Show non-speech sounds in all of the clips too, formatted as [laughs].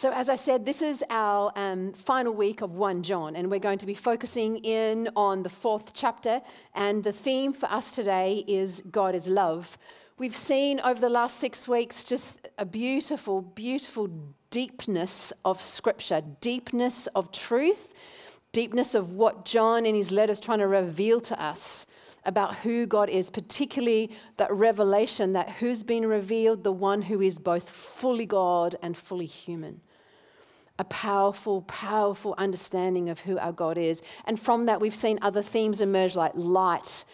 So, as I said, this is our um, final week of 1 John, and we're going to be focusing in on the fourth chapter. And the theme for us today is God is love. We've seen over the last six weeks just a beautiful, beautiful deepness of Scripture, deepness of truth, deepness of what John in his letter is trying to reveal to us about who God is, particularly that revelation that who's been revealed, the one who is both fully God and fully human. A powerful, powerful understanding of who our God is. And from that, we've seen other themes emerge like light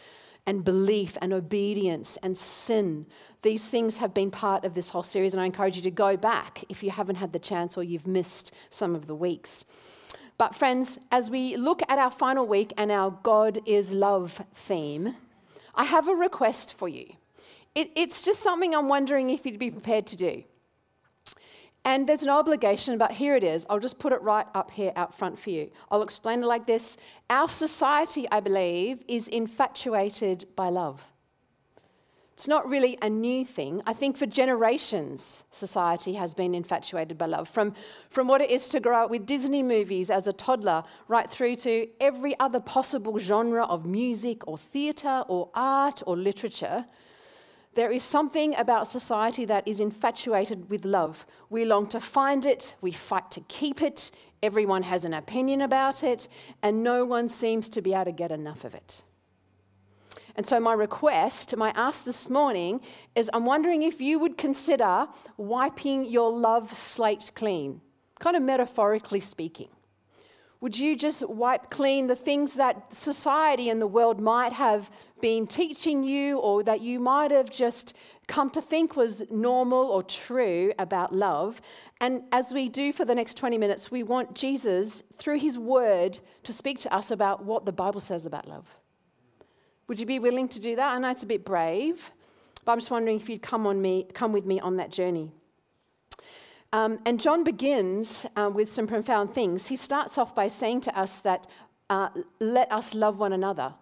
and belief and obedience and sin. These things have been part of this whole series, and I encourage you to go back if you haven't had the chance or you've missed some of the weeks. But, friends, as we look at our final week and our God is love theme, I have a request for you. It, it's just something I'm wondering if you'd be prepared to do. And there's an obligation, but here it is. I'll just put it right up here out front for you. I'll explain it like this Our society, I believe, is infatuated by love. It's not really a new thing. I think for generations, society has been infatuated by love. From, from what it is to grow up with Disney movies as a toddler, right through to every other possible genre of music or theatre or art or literature, there is something about society that is infatuated with love. We long to find it, we fight to keep it, everyone has an opinion about it, and no one seems to be able to get enough of it. And so, my request, my ask this morning is I'm wondering if you would consider wiping your love slate clean, kind of metaphorically speaking. Would you just wipe clean the things that society and the world might have been teaching you, or that you might have just come to think was normal or true about love? And as we do for the next 20 minutes, we want Jesus, through his word, to speak to us about what the Bible says about love. Would you be willing to do that? I know it's a bit brave, but I'm just wondering if you'd come, on me, come with me on that journey. Um, and John begins uh, with some profound things. He starts off by saying to us that uh, let us love one another.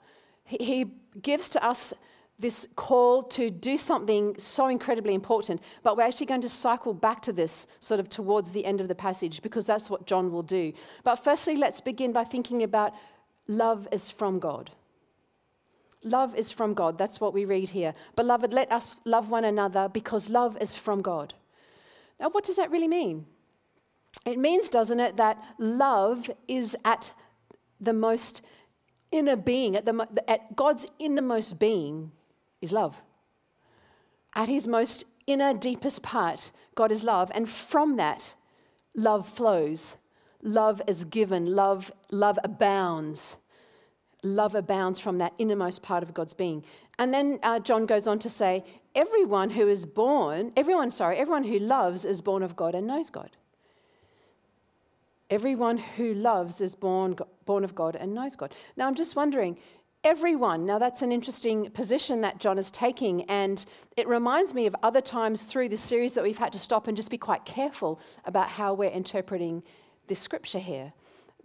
He, he gives to us this call to do something so incredibly important, but we're actually going to cycle back to this sort of towards the end of the passage because that's what John will do. But firstly, let's begin by thinking about love is from God. Love is from God. That's what we read here. Beloved, let us love one another because love is from God. Now, what does that really mean? It means, doesn't it, that love is at the most inner being, at, the, at God's innermost being is love. At his most inner, deepest part, God is love. And from that, love flows. Love is given. Love, love abounds love abounds from that innermost part of God's being. And then uh, John goes on to say, everyone who is born, everyone, sorry, everyone who loves is born of God and knows God. Everyone who loves is born, born of God and knows God. Now, I'm just wondering, everyone, now that's an interesting position that John is taking, and it reminds me of other times through this series that we've had to stop and just be quite careful about how we're interpreting this scripture here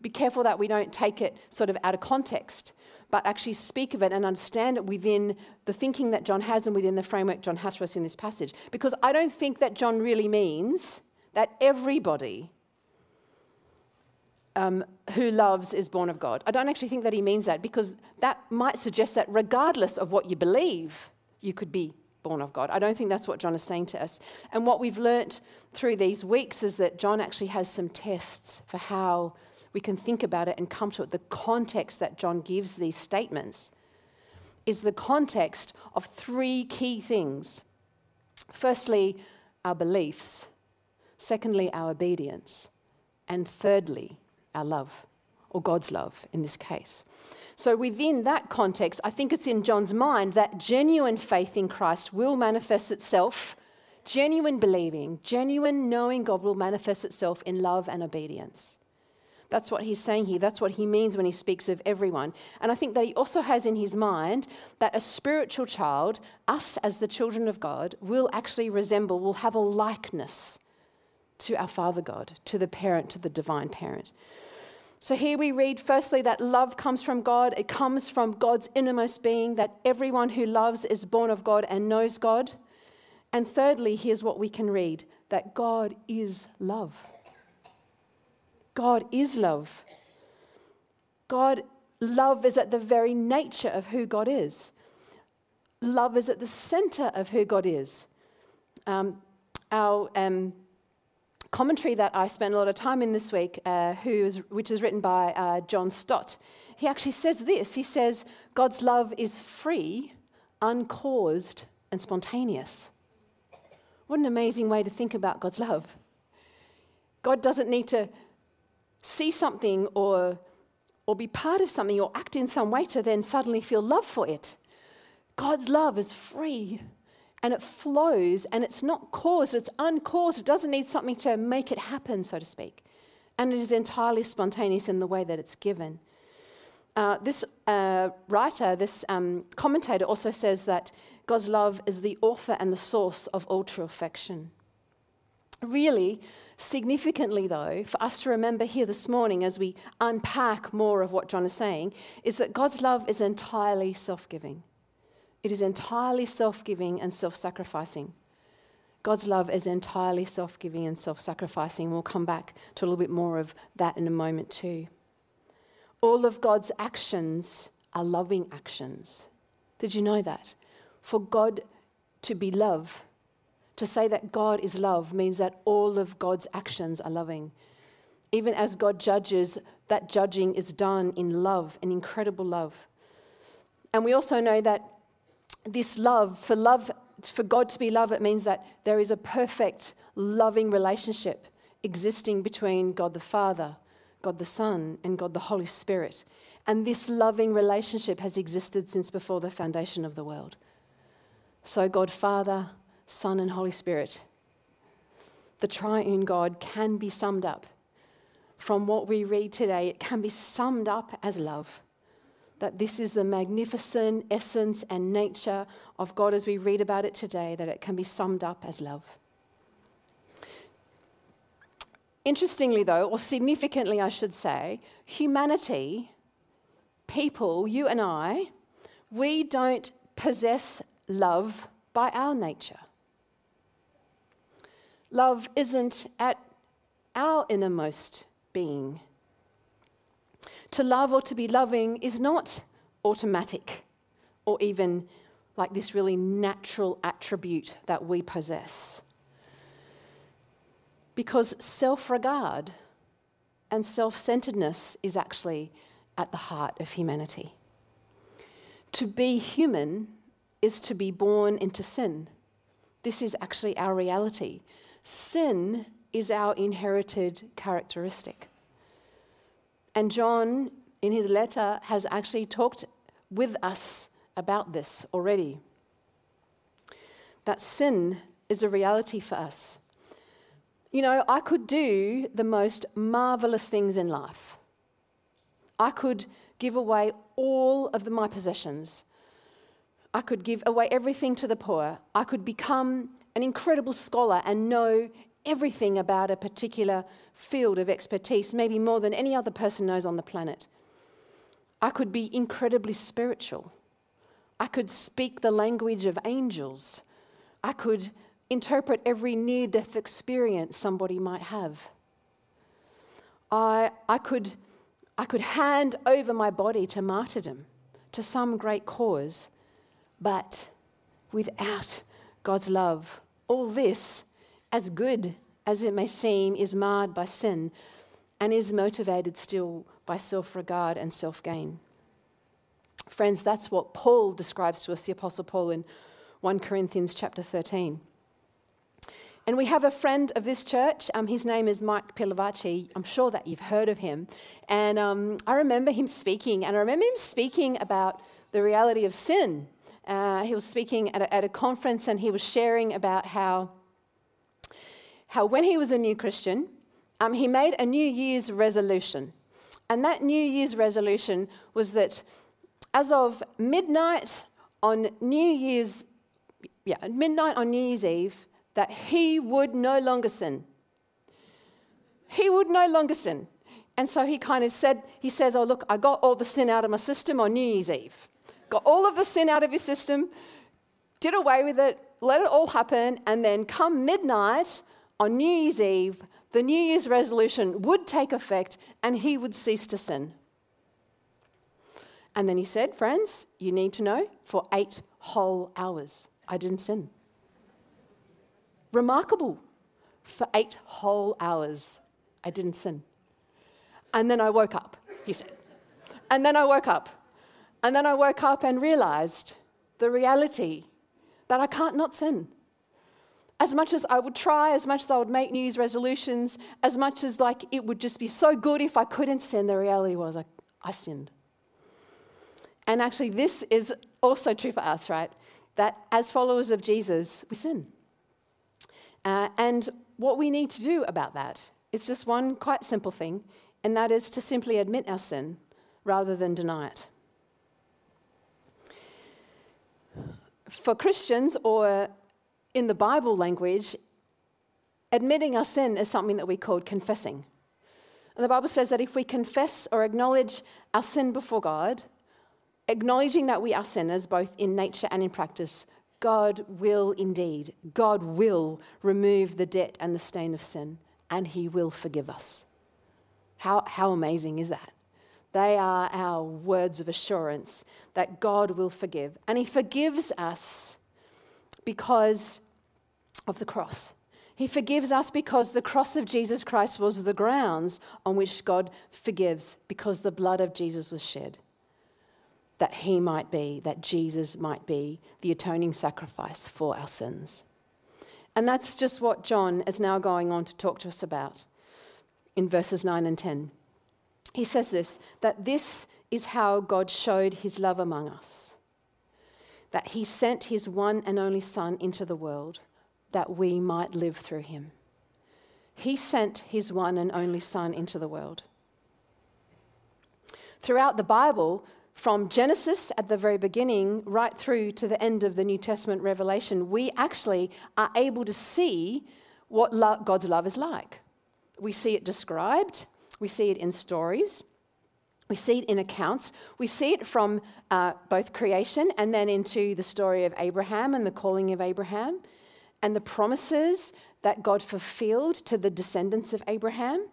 be careful that we don't take it sort of out of context, but actually speak of it and understand it within the thinking that John has and within the framework John has for us in this passage. Because I don't think that John really means that everybody um, who loves is born of God. I don't actually think that he means that because that might suggest that regardless of what you believe, you could be born of God. I don't think that's what John is saying to us. And what we've learnt through these weeks is that John actually has some tests for how we can think about it and come to it. The context that John gives these statements is the context of three key things. Firstly, our beliefs. Secondly, our obedience. And thirdly, our love, or God's love in this case. So, within that context, I think it's in John's mind that genuine faith in Christ will manifest itself, genuine believing, genuine knowing God will manifest itself in love and obedience. That's what he's saying here. That's what he means when he speaks of everyone. And I think that he also has in his mind that a spiritual child, us as the children of God, will actually resemble, will have a likeness to our Father God, to the parent, to the divine parent. So here we read firstly that love comes from God, it comes from God's innermost being, that everyone who loves is born of God and knows God. And thirdly, here's what we can read that God is love. God is love. God, love is at the very nature of who God is. Love is at the center of who God is. Um, our um, commentary that I spent a lot of time in this week, uh, is, which is written by uh, John Stott, he actually says this. He says, God's love is free, uncaused, and spontaneous. What an amazing way to think about God's love. God doesn't need to see something or, or be part of something or act in some way to then suddenly feel love for it. God's love is free and it flows and it's not caused, it's uncaused. It doesn't need something to make it happen, so to speak. And it is entirely spontaneous in the way that it's given. Uh, this uh, writer, this um, commentator, also says that God's love is the author and the source of all true affection. Really, significantly, though, for us to remember here this morning as we unpack more of what John is saying, is that God's love is entirely self giving. It is entirely self giving and self sacrificing. God's love is entirely self giving and self sacrificing. We'll come back to a little bit more of that in a moment, too. All of God's actions are loving actions. Did you know that? For God to be love, to say that God is love, means that all of God's actions are loving. Even as God judges, that judging is done in love, in incredible love. And we also know that this love, for love, for God to be love, it means that there is a perfect, loving relationship existing between God the Father, God the Son, and God the Holy Spirit. And this loving relationship has existed since before the foundation of the world. So, God Father, Son, and Holy Spirit, the triune God, can be summed up. From what we read today, it can be summed up as love that this is the magnificent essence and nature of God as we read about it today, that it can be summed up as love. Interestingly, though, or significantly, I should say, humanity, people, you and I, we don't possess love by our nature. Love isn't at our innermost being. To love or to be loving is not automatic or even like this really natural attribute that we possess. Because self regard and self centeredness is actually at the heart of humanity. To be human is to be born into sin. This is actually our reality. Sin is our inherited characteristic. And John, in his letter, has actually talked with us about this already. That sin is a reality for us. You know, I could do the most marvelous things in life. I could give away all of the, my possessions. I could give away everything to the poor. I could become an incredible scholar and know everything about a particular field of expertise, maybe more than any other person knows on the planet. I could be incredibly spiritual. I could speak the language of angels. I could interpret every near death experience somebody might have. I, I, could, I could hand over my body to martyrdom, to some great cause, but without God's love, all this as good as it may seem, is marred by sin and is motivated still by self regard and self gain. Friends, that's what Paul describes to us, the Apostle Paul, in 1 Corinthians chapter 13. And we have a friend of this church. Um, his name is Mike Pilavachi. I'm sure that you've heard of him. And um, I remember him speaking, and I remember him speaking about the reality of sin. Uh, he was speaking at a, at a conference, and he was sharing about how how when he was a new Christian, um, he made a New Year's resolution. And that New Year's resolution was that as of midnight on New Year's, yeah, midnight on New Year's Eve, that he would no longer sin. He would no longer sin. And so he kind of said, he says, Oh, look, I got all the sin out of my system on New Year's Eve. Got all of the sin out of his system, did away with it, let it all happen, and then come midnight, on New Year's Eve, the New Year's resolution would take effect and he would cease to sin. And then he said, Friends, you need to know for eight whole hours I didn't sin. Remarkable. For eight whole hours I didn't sin. And then I woke up, he said. And then I woke up. And then I woke up and realized the reality that I can't not sin. As much as I would try, as much as I would make New Year's resolutions, as much as like it would just be so good if I couldn't sin, the reality was like, I sinned. And actually, this is also true for us, right? That as followers of Jesus, we sin. Uh, and what we need to do about that is just one quite simple thing, and that is to simply admit our sin rather than deny it. For Christians, or in the Bible language, admitting our sin is something that we call confessing. And the Bible says that if we confess or acknowledge our sin before God, acknowledging that we are sinners both in nature and in practice, God will indeed, God will remove the debt and the stain of sin, and He will forgive us. How, how amazing is that? They are our words of assurance that God will forgive. And He forgives us because of the cross. He forgives us because the cross of Jesus Christ was the grounds on which God forgives, because the blood of Jesus was shed. That He might be, that Jesus might be the atoning sacrifice for our sins. And that's just what John is now going on to talk to us about in verses 9 and 10. He says this that this is how God showed his love among us that he sent his one and only Son into the world that we might live through him. He sent his one and only Son into the world. Throughout the Bible, from Genesis at the very beginning right through to the end of the New Testament revelation, we actually are able to see what God's love is like. We see it described, we see it in stories, we see it in accounts. We see it from uh, both creation and then into the story of Abraham and the calling of Abraham and the promises that God fulfilled to the descendants of Abraham.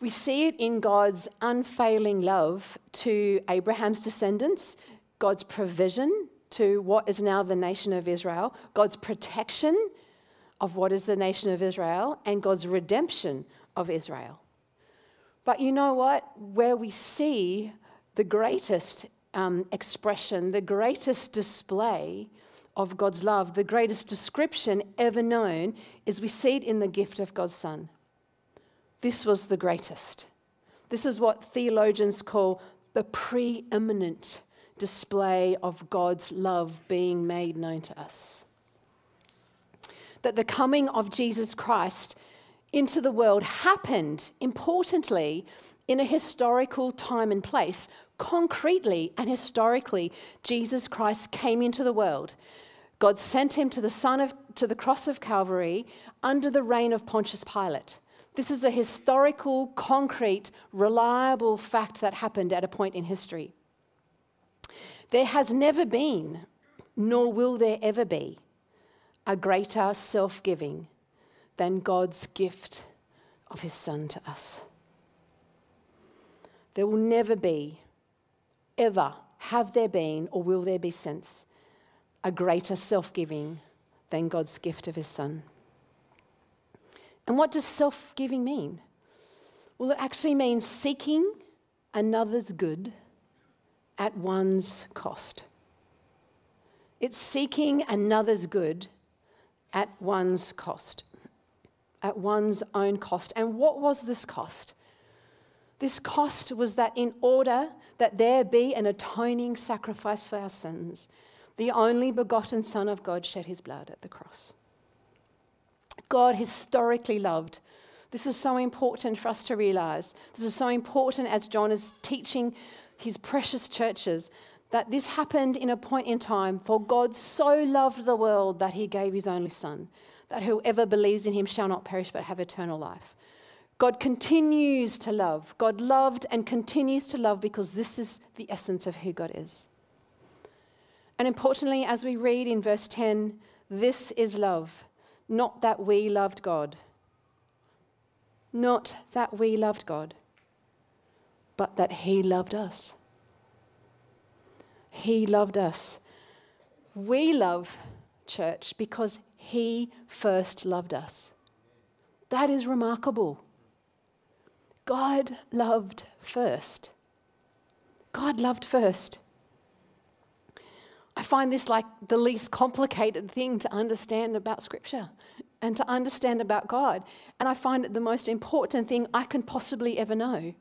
We see it in God's unfailing love to Abraham's descendants, God's provision to what is now the nation of Israel, God's protection of what is the nation of Israel, and God's redemption of Israel. But you know what? Where we see the greatest um, expression, the greatest display of God's love, the greatest description ever known, is we see it in the gift of God's Son. This was the greatest. This is what theologians call the preeminent display of God's love being made known to us. That the coming of Jesus Christ into the world happened, importantly, in a historical time and place. Concretely and historically, Jesus Christ came into the world. God sent him to the, son of, to the cross of Calvary under the reign of Pontius Pilate. This is a historical, concrete, reliable fact that happened at a point in history. There has never been, nor will there ever be, a greater self giving than God's gift of his Son to us. There will never be, ever, have there been, or will there be since, a greater self giving than God's gift of his Son. And what does self giving mean? Well, it actually means seeking another's good at one's cost. It's seeking another's good at one's cost at one's own cost. And what was this cost? This cost was that in order that there be an atoning sacrifice for our sins, the only begotten Son of God shed his blood at the cross. God historically loved. This is so important for us to realize. This is so important as John is teaching his precious churches that this happened in a point in time, for God so loved the world that he gave his only Son that whoever believes in him shall not perish but have eternal life. God continues to love. God loved and continues to love because this is the essence of who God is. And importantly, as we read in verse 10, this is love, not that we loved God, Not that we loved God, but that He loved us. He loved us. We love church because He first loved us. That is remarkable. God loved first. God loved first. I find this like the least complicated thing to understand about Scripture and to understand about God. And I find it the most important thing I can possibly ever know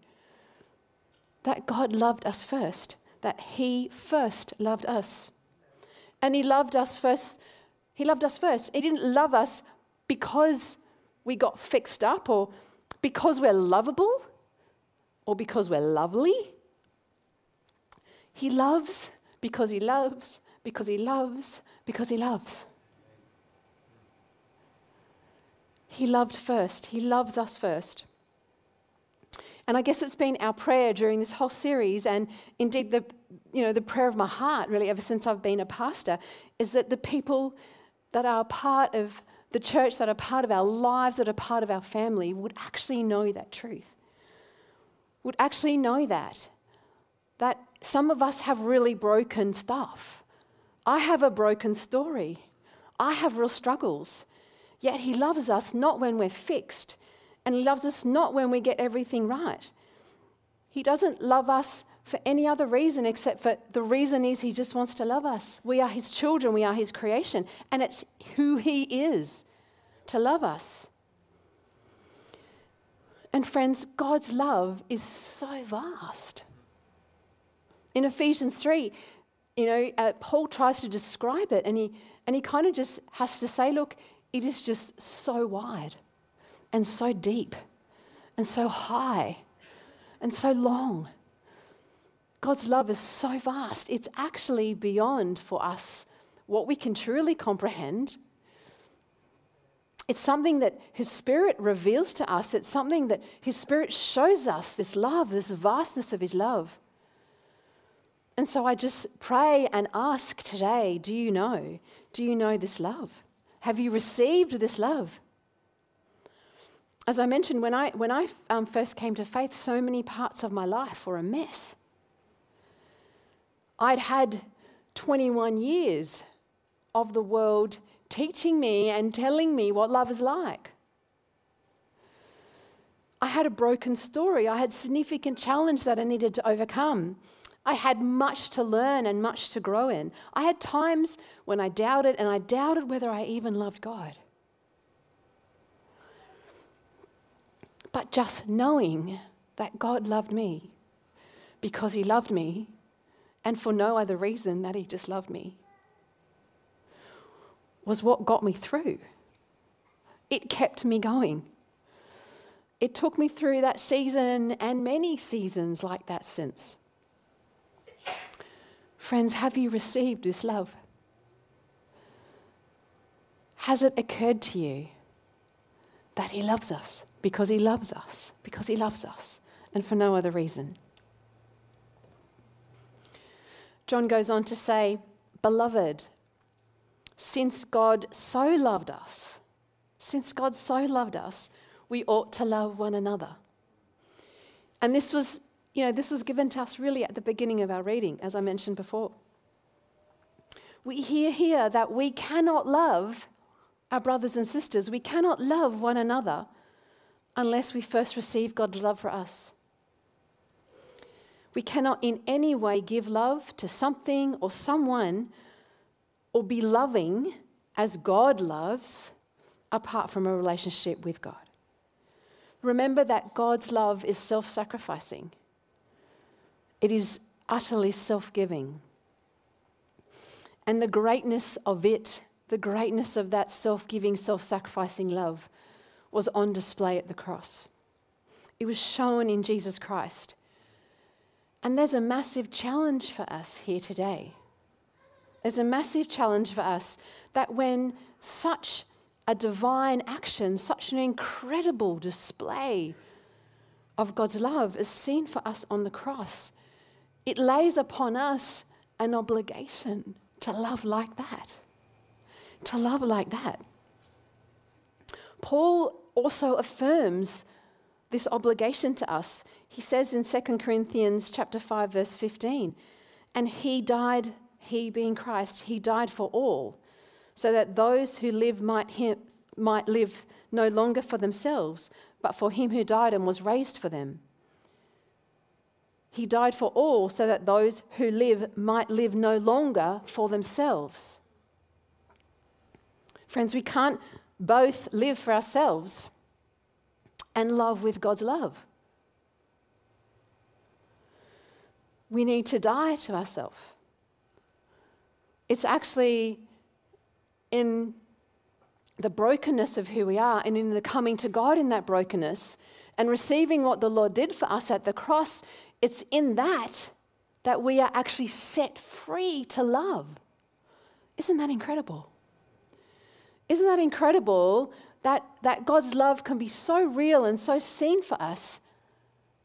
that God loved us first, that He first loved us. And He loved us first. He loved us first. He didn't love us because we got fixed up or because we're lovable or because we're lovely. He loves because he loves, because he loves, because he loves. He loved first. He loves us first. And I guess it's been our prayer during this whole series, and indeed the, you know, the prayer of my heart, really, ever since I've been a pastor, is that the people that are part of the church, that are part of our lives, that are part of our family, would actually know that truth. Would actually know that. That some of us have really broken stuff. I have a broken story. I have real struggles. Yet He loves us not when we're fixed, and He loves us not when we get everything right. He doesn't love us for any other reason except for the reason is He just wants to love us. We are His children, we are His creation, and it's who He is to love us. And friends, God's love is so vast. In Ephesians 3, you know, uh, Paul tries to describe it and he, and he kind of just has to say, look, it is just so wide and so deep and so high and so long. God's love is so vast. It's actually beyond for us what we can truly comprehend. It's something that His Spirit reveals to us. It's something that His Spirit shows us this love, this vastness of His love. And so I just pray and ask today do you know? Do you know this love? Have you received this love? As I mentioned, when I, when I um, first came to faith, so many parts of my life were a mess. I'd had 21 years of the world teaching me and telling me what love is like. I had a broken story. I had significant challenge that I needed to overcome. I had much to learn and much to grow in. I had times when I doubted, and I doubted whether I even loved God. But just knowing that God loved me because He loved me, and for no other reason that He just loved me, was what got me through. It kept me going. It took me through that season and many seasons like that since. Friends, have you received this love? Has it occurred to you that He loves us because He loves us, because He loves us, and for no other reason? John goes on to say, Beloved, since God so loved us, since God so loved us, we ought to love one another. And this was you know, this was given to us really at the beginning of our reading, as I mentioned before. We hear here that we cannot love our brothers and sisters, we cannot love one another unless we first receive God's love for us. We cannot in any way give love to something or someone or be loving as God loves apart from a relationship with God. Remember that God's love is self sacrificing. It is utterly self giving. And the greatness of it, the greatness of that self giving, self sacrificing love, was on display at the cross. It was shown in Jesus Christ. And there's a massive challenge for us here today. There's a massive challenge for us that when such a divine action, such an incredible display of God's love is seen for us on the cross, it lays upon us an obligation to love like that. To love like that. Paul also affirms this obligation to us. He says in 2 Corinthians chapter 5 verse 15, and he died, he being Christ, he died for all, so that those who live might, him, might live no longer for themselves, but for him who died and was raised for them. He died for all so that those who live might live no longer for themselves. Friends, we can't both live for ourselves and love with God's love. We need to die to ourselves. It's actually in the brokenness of who we are and in the coming to God in that brokenness and receiving what the Lord did for us at the cross, it's in that that we are actually set free to love. Isn't that incredible? Isn't that incredible that, that God's love can be so real and so seen for us,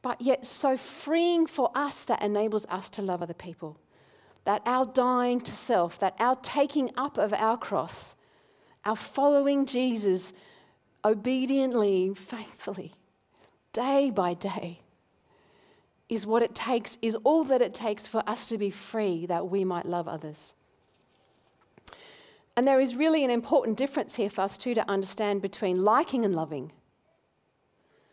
but yet so freeing for us that enables us to love other people? That our dying to self, that our taking up of our cross, our following Jesus obediently, faithfully, day by day, is what it takes, is all that it takes for us to be free that we might love others. And there is really an important difference here for us too to understand between liking and loving.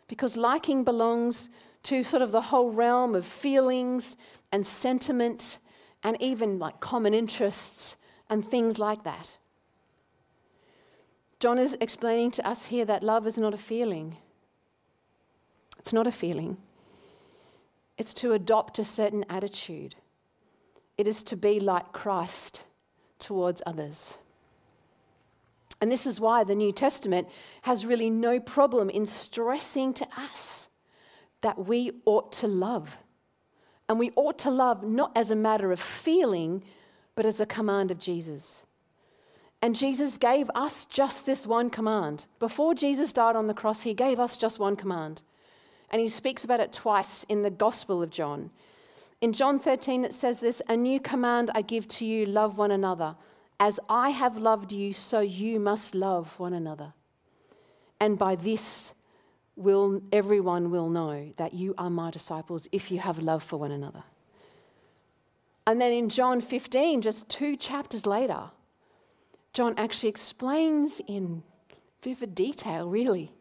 Because liking belongs to sort of the whole realm of feelings and sentiment and even like common interests and things like that. John is explaining to us here that love is not a feeling. It's not a feeling. It's to adopt a certain attitude. It is to be like Christ towards others. And this is why the New Testament has really no problem in stressing to us that we ought to love. And we ought to love not as a matter of feeling, but as a command of Jesus. And Jesus gave us just this one command. Before Jesus died on the cross, he gave us just one command and he speaks about it twice in the Gospel of John. In John 13, it says this A new command I give to you love one another. As I have loved you, so you must love one another. And by this, will, everyone will know that you are my disciples if you have love for one another. And then in John 15, just two chapters later, John actually explains in vivid detail, really,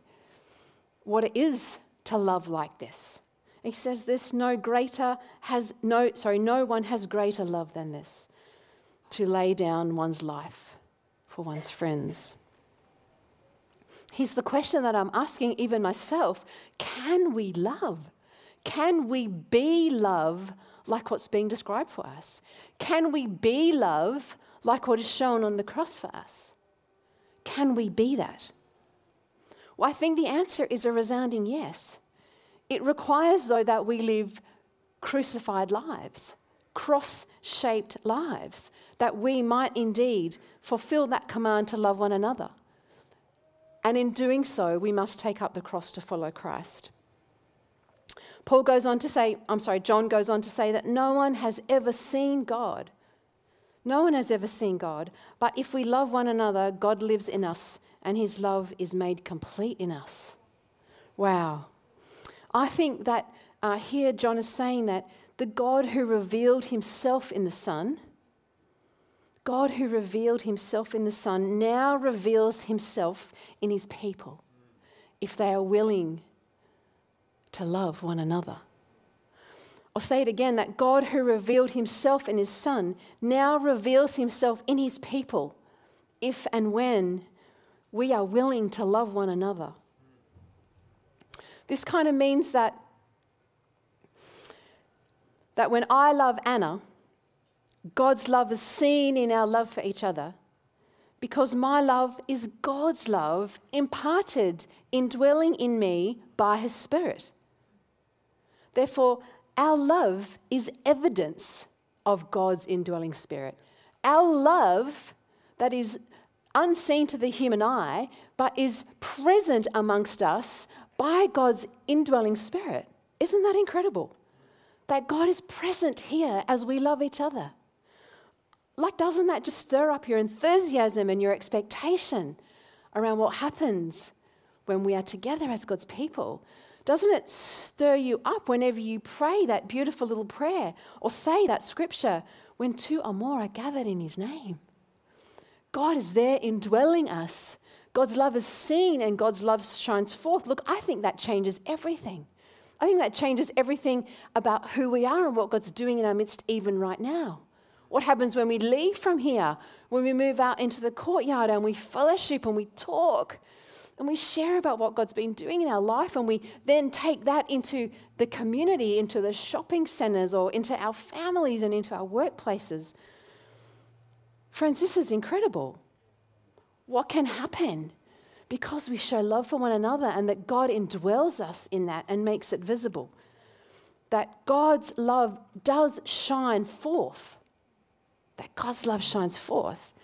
what it is to love like this. He says this no greater has no sorry no one has greater love than this to lay down one's life for one's friends. Here's the question that I'm asking even myself can we love? Can we be love like what's being described for us? Can we be love like what is shown on the cross for us? Can we be that? Well, I think the answer is a resounding yes. It requires, though, that we live crucified lives, cross shaped lives, that we might indeed fulfill that command to love one another. And in doing so, we must take up the cross to follow Christ. Paul goes on to say, I'm sorry, John goes on to say that no one has ever seen God. No one has ever seen God. But if we love one another, God lives in us and his love is made complete in us. Wow. I think that uh, here John is saying that the God who revealed himself in the Son, God who revealed himself in the Son, now reveals himself in his people if they are willing to love one another. I'll say it again that God who revealed himself in his Son now reveals himself in his people if and when we are willing to love one another. This kind of means that, that when I love Anna, God's love is seen in our love for each other because my love is God's love imparted, indwelling in me by His Spirit. Therefore, our love is evidence of God's indwelling spirit. Our love that is unseen to the human eye, but is present amongst us by God's indwelling spirit. Isn't that incredible? That God is present here as we love each other. Like, doesn't that just stir up your enthusiasm and your expectation around what happens when we are together as God's people? Doesn't it stir you up whenever you pray that beautiful little prayer or say that scripture when two or more are gathered in his name? God is there indwelling us. God's love is seen and God's love shines forth. Look, I think that changes everything. I think that changes everything about who we are and what God's doing in our midst, even right now. What happens when we leave from here, when we move out into the courtyard and we fellowship and we talk and we share about what God's been doing in our life, and we then take that into the community, into the shopping centers, or into our families and into our workplaces. Friends, this is incredible. What can happen because we show love for one another and that God indwells us in that and makes it visible? That God's love does shine forth. That God's love shines forth.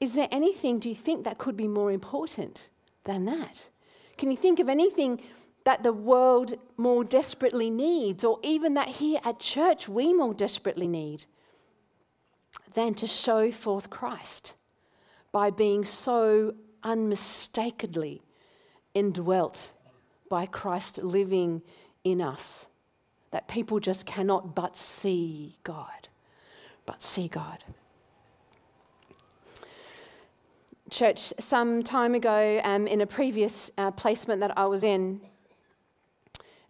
Is there anything, do you think, that could be more important than that? Can you think of anything that the world more desperately needs, or even that here at church we more desperately need, than to show forth Christ by being so unmistakably indwelt by Christ living in us that people just cannot but see God, but see God. church some time ago um, in a previous uh, placement that I was in.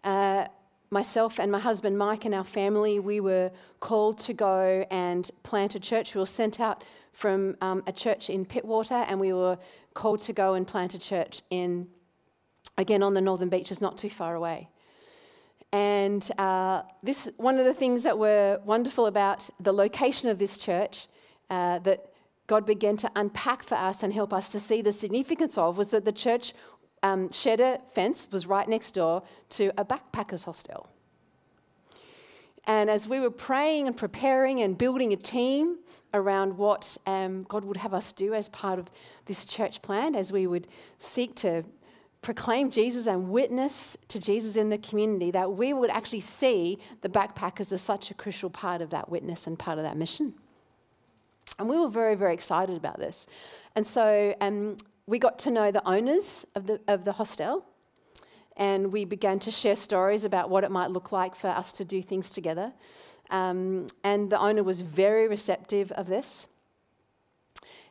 Uh, myself and my husband Mike and our family, we were called to go and plant a church. We were sent out from um, a church in Pittwater and we were called to go and plant a church in, again, on the northern beaches, not too far away. And uh, this, one of the things that were wonderful about the location of this church uh, that God began to unpack for us and help us to see the significance of was that the church um, shed fence was right next door to a backpackers hostel. And as we were praying and preparing and building a team around what um, God would have us do as part of this church plan, as we would seek to proclaim Jesus and witness to Jesus in the community, that we would actually see the backpackers as such a crucial part of that witness and part of that mission. And we were very, very excited about this. And so um, we got to know the owners of the, of the hostel, and we began to share stories about what it might look like for us to do things together. Um, and the owner was very receptive of this.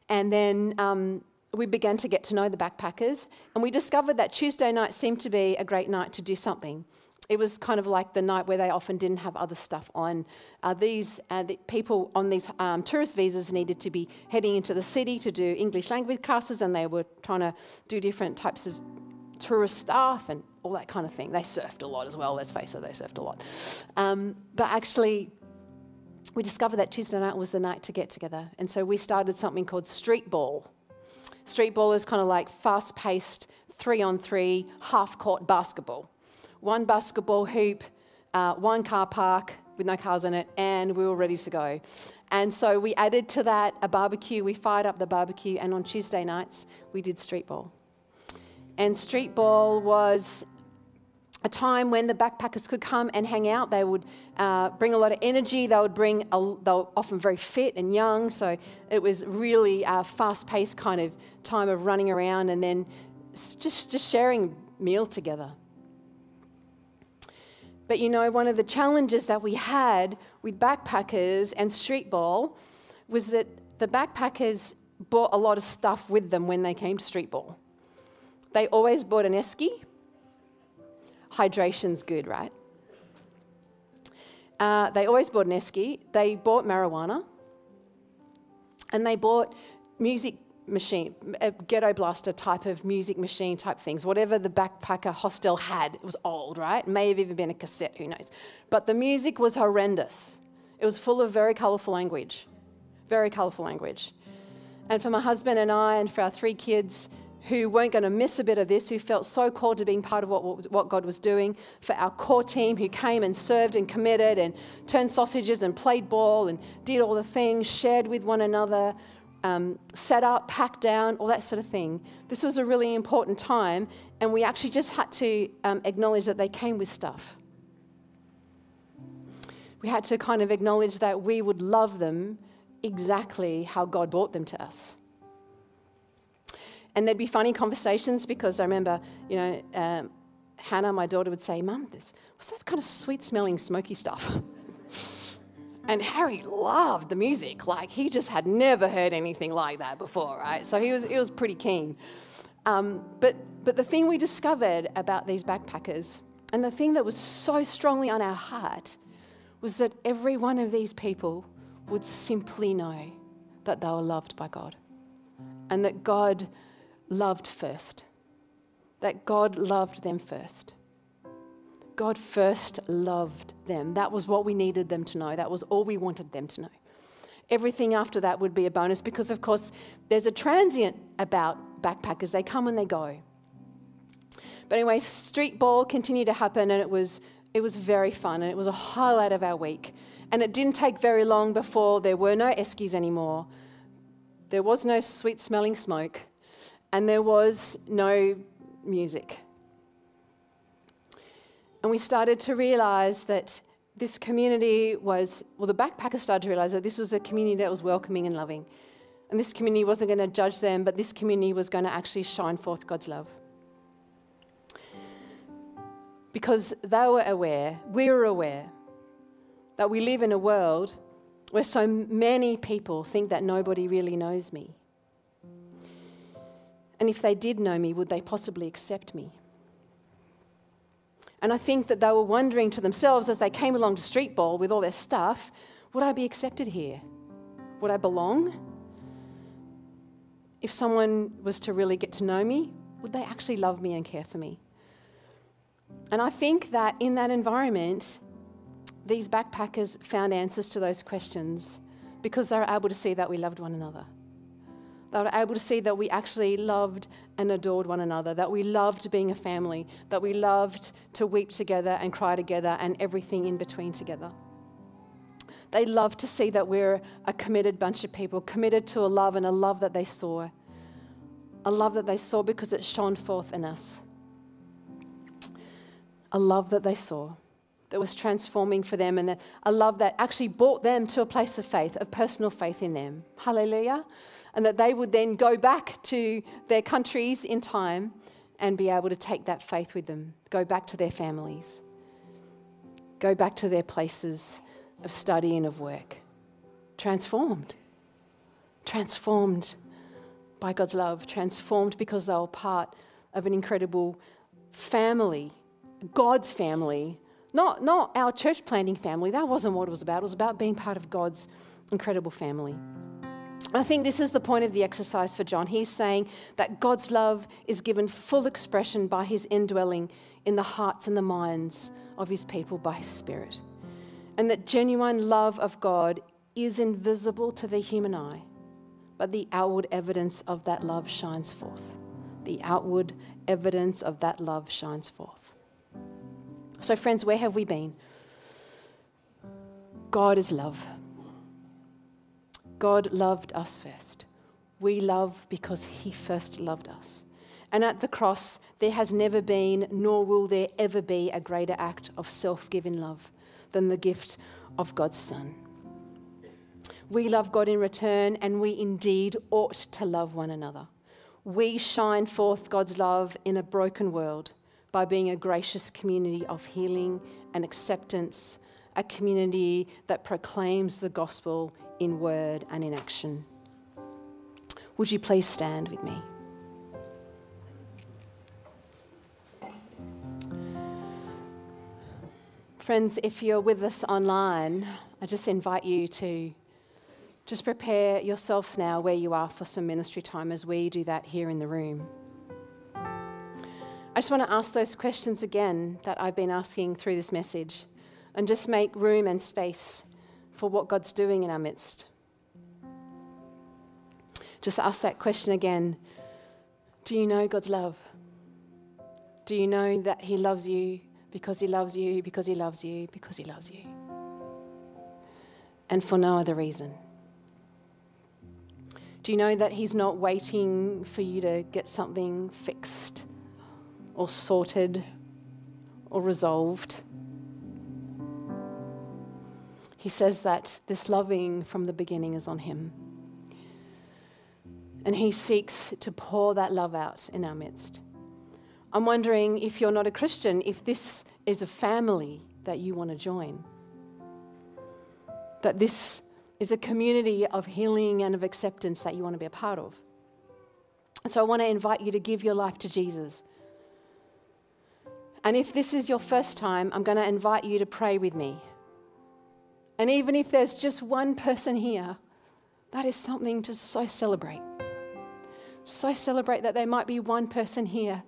And then um, we began to get to know the backpackers, and we discovered that Tuesday night seemed to be a great night to do something it was kind of like the night where they often didn't have other stuff on. Uh, these uh, the people on these um, tourist visas needed to be heading into the city to do English language classes, and they were trying to do different types of tourist stuff and all that kind of thing. They surfed a lot as well. Let's face it, they surfed a lot. Um, but actually, we discovered that Tuesday night was the night to get together, and so we started something called street ball. Street ball is kind of like fast-paced three-on-three half-court basketball one basketball hoop, uh, one car park with no cars in it, and we were ready to go. And so we added to that a barbecue. We fired up the barbecue, and on Tuesday nights, we did street ball. And street ball was a time when the backpackers could come and hang out. They would uh, bring a lot of energy. They would bring, a, they were often very fit and young, so it was really a fast paced kind of time of running around and then just, just sharing meal together. But you know, one of the challenges that we had with backpackers and street ball was that the backpackers brought a lot of stuff with them when they came to street ball. They always bought an esky. Hydration's good, right? Uh, they always bought an esky. They bought marijuana. And they bought music machine, a ghetto blaster type of music machine type things, whatever the backpacker hostel had. It was old, right? May have even been a cassette, who knows. But the music was horrendous. It was full of very colourful language, very colourful language. And for my husband and I, and for our three kids who weren't going to miss a bit of this, who felt so called to being part of what, what God was doing, for our core team who came and served and committed and turned sausages and played ball and did all the things, shared with one another, um, set up, packed down, all that sort of thing. This was a really important time, and we actually just had to um, acknowledge that they came with stuff. We had to kind of acknowledge that we would love them exactly how God brought them to us. And there'd be funny conversations because I remember, you know, um, Hannah, my daughter, would say, Mum, this, what's that kind of sweet smelling, smoky stuff? [laughs] and Harry loved the music. Like, he just had never heard anything like that before, right? So he was, he was pretty keen. Um, but, but the thing we discovered about these backpackers, and the thing that was so strongly on our heart, was that every one of these people would simply know that they were loved by God and that God loved first. That God loved them first. God first loved them. That was what we needed them to know. That was all we wanted them to know. Everything after that would be a bonus because, of course, there's a transient about backpackers. They come and they go. But anyway, street ball continued to happen and it was, it was very fun and it was a highlight of our week. And it didn't take very long before there were no Eskies anymore. There was no sweet smelling smoke and there was no music. And we started to realize that this community was, well, the backpackers started to realize that this was a community that was welcoming and loving. And this community wasn't going to judge them, but this community was going to actually shine forth God's love. Because they were aware, we were aware, that we live in a world where so many people think that nobody really knows me. And if they did know me, would they possibly accept me? And I think that they were wondering to themselves as they came along to Street Ball with all their stuff would I be accepted here? Would I belong? If someone was to really get to know me, would they actually love me and care for me? And I think that in that environment, these backpackers found answers to those questions because they were able to see that we loved one another. They were able to see that we actually loved and adored one another, that we loved being a family, that we loved to weep together and cry together and everything in between together. They loved to see that we're a committed bunch of people, committed to a love and a love that they saw. A love that they saw because it shone forth in us. A love that they saw that was transforming for them, and a love that actually brought them to a place of faith, of personal faith in them. Hallelujah and that they would then go back to their countries in time and be able to take that faith with them, go back to their families, go back to their places of study and of work. Transformed. Transformed by God's love, transformed because they were part of an incredible family, God's family, not, not our church planting family. That wasn't what it was about. It was about being part of God's incredible family. I think this is the point of the exercise for John. He's saying that God's love is given full expression by his indwelling in the hearts and the minds of his people by his Spirit. And that genuine love of God is invisible to the human eye, but the outward evidence of that love shines forth. The outward evidence of that love shines forth. So, friends, where have we been? God is love. God loved us first. We love because He first loved us. And at the cross, there has never been, nor will there ever be, a greater act of self giving love than the gift of God's Son. We love God in return, and we indeed ought to love one another. We shine forth God's love in a broken world by being a gracious community of healing and acceptance, a community that proclaims the gospel in word and in action. Would you please stand with me? Friends, if you're with us online, I just invite you to just prepare yourselves now where you are for some ministry time as we do that here in the room. I just want to ask those questions again that I've been asking through this message and just make room and space for what God's doing in our midst. Just ask that question again Do you know God's love? Do you know that He loves you because He loves you, because He loves you, because He loves you? And for no other reason. Do you know that He's not waiting for you to get something fixed or sorted or resolved? he says that this loving from the beginning is on him. And he seeks to pour that love out in our midst. I'm wondering if you're not a Christian, if this is a family that you want to join. That this is a community of healing and of acceptance that you want to be a part of. And so I want to invite you to give your life to Jesus. And if this is your first time, I'm going to invite you to pray with me. And even if there's just one person here, that is something to so celebrate. So celebrate that there might be one person here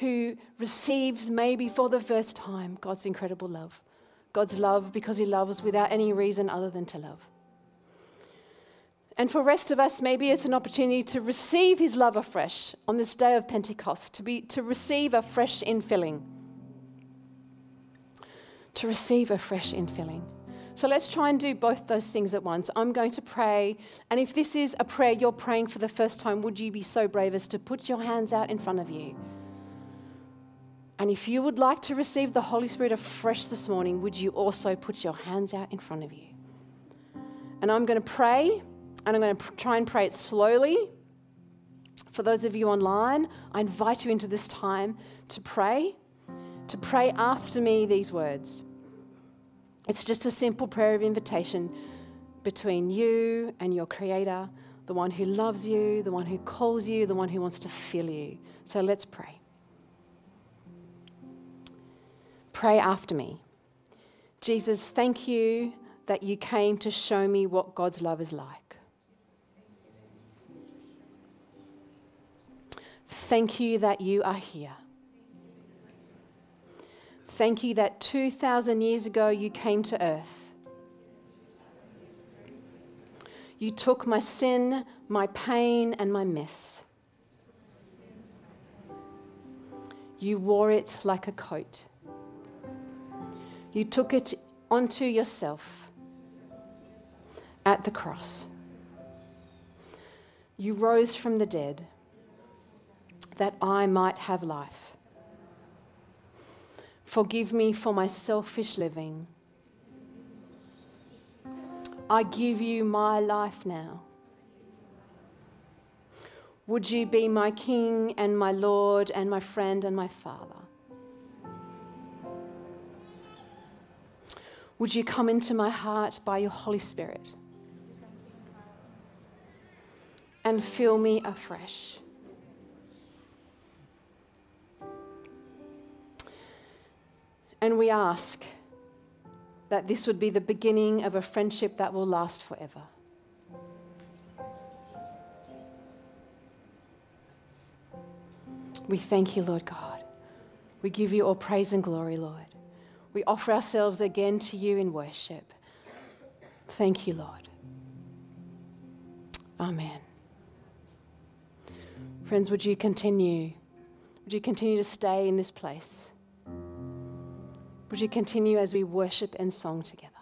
who receives, maybe for the first time, God's incredible love. God's love because He loves without any reason other than to love. And for the rest of us, maybe it's an opportunity to receive His love afresh on this day of Pentecost, to, be, to receive a fresh infilling. To receive a fresh infilling. So let's try and do both those things at once. I'm going to pray, and if this is a prayer you're praying for the first time, would you be so brave as to put your hands out in front of you? And if you would like to receive the Holy Spirit afresh this morning, would you also put your hands out in front of you? And I'm going to pray, and I'm going to try and pray it slowly. For those of you online, I invite you into this time to pray, to pray after me these words. It's just a simple prayer of invitation between you and your Creator, the one who loves you, the one who calls you, the one who wants to fill you. So let's pray. Pray after me. Jesus, thank you that you came to show me what God's love is like. Thank you that you are here. Thank you that 2,000 years ago you came to earth. You took my sin, my pain, and my mess. You wore it like a coat. You took it onto yourself at the cross. You rose from the dead that I might have life. Forgive me for my selfish living. I give you my life now. Would you be my King and my Lord and my friend and my Father? Would you come into my heart by your Holy Spirit and fill me afresh? And we ask that this would be the beginning of a friendship that will last forever. We thank you, Lord God. We give you all praise and glory, Lord. We offer ourselves again to you in worship. Thank you, Lord. Amen. Friends, would you continue? Would you continue to stay in this place? Would you continue as we worship and song together?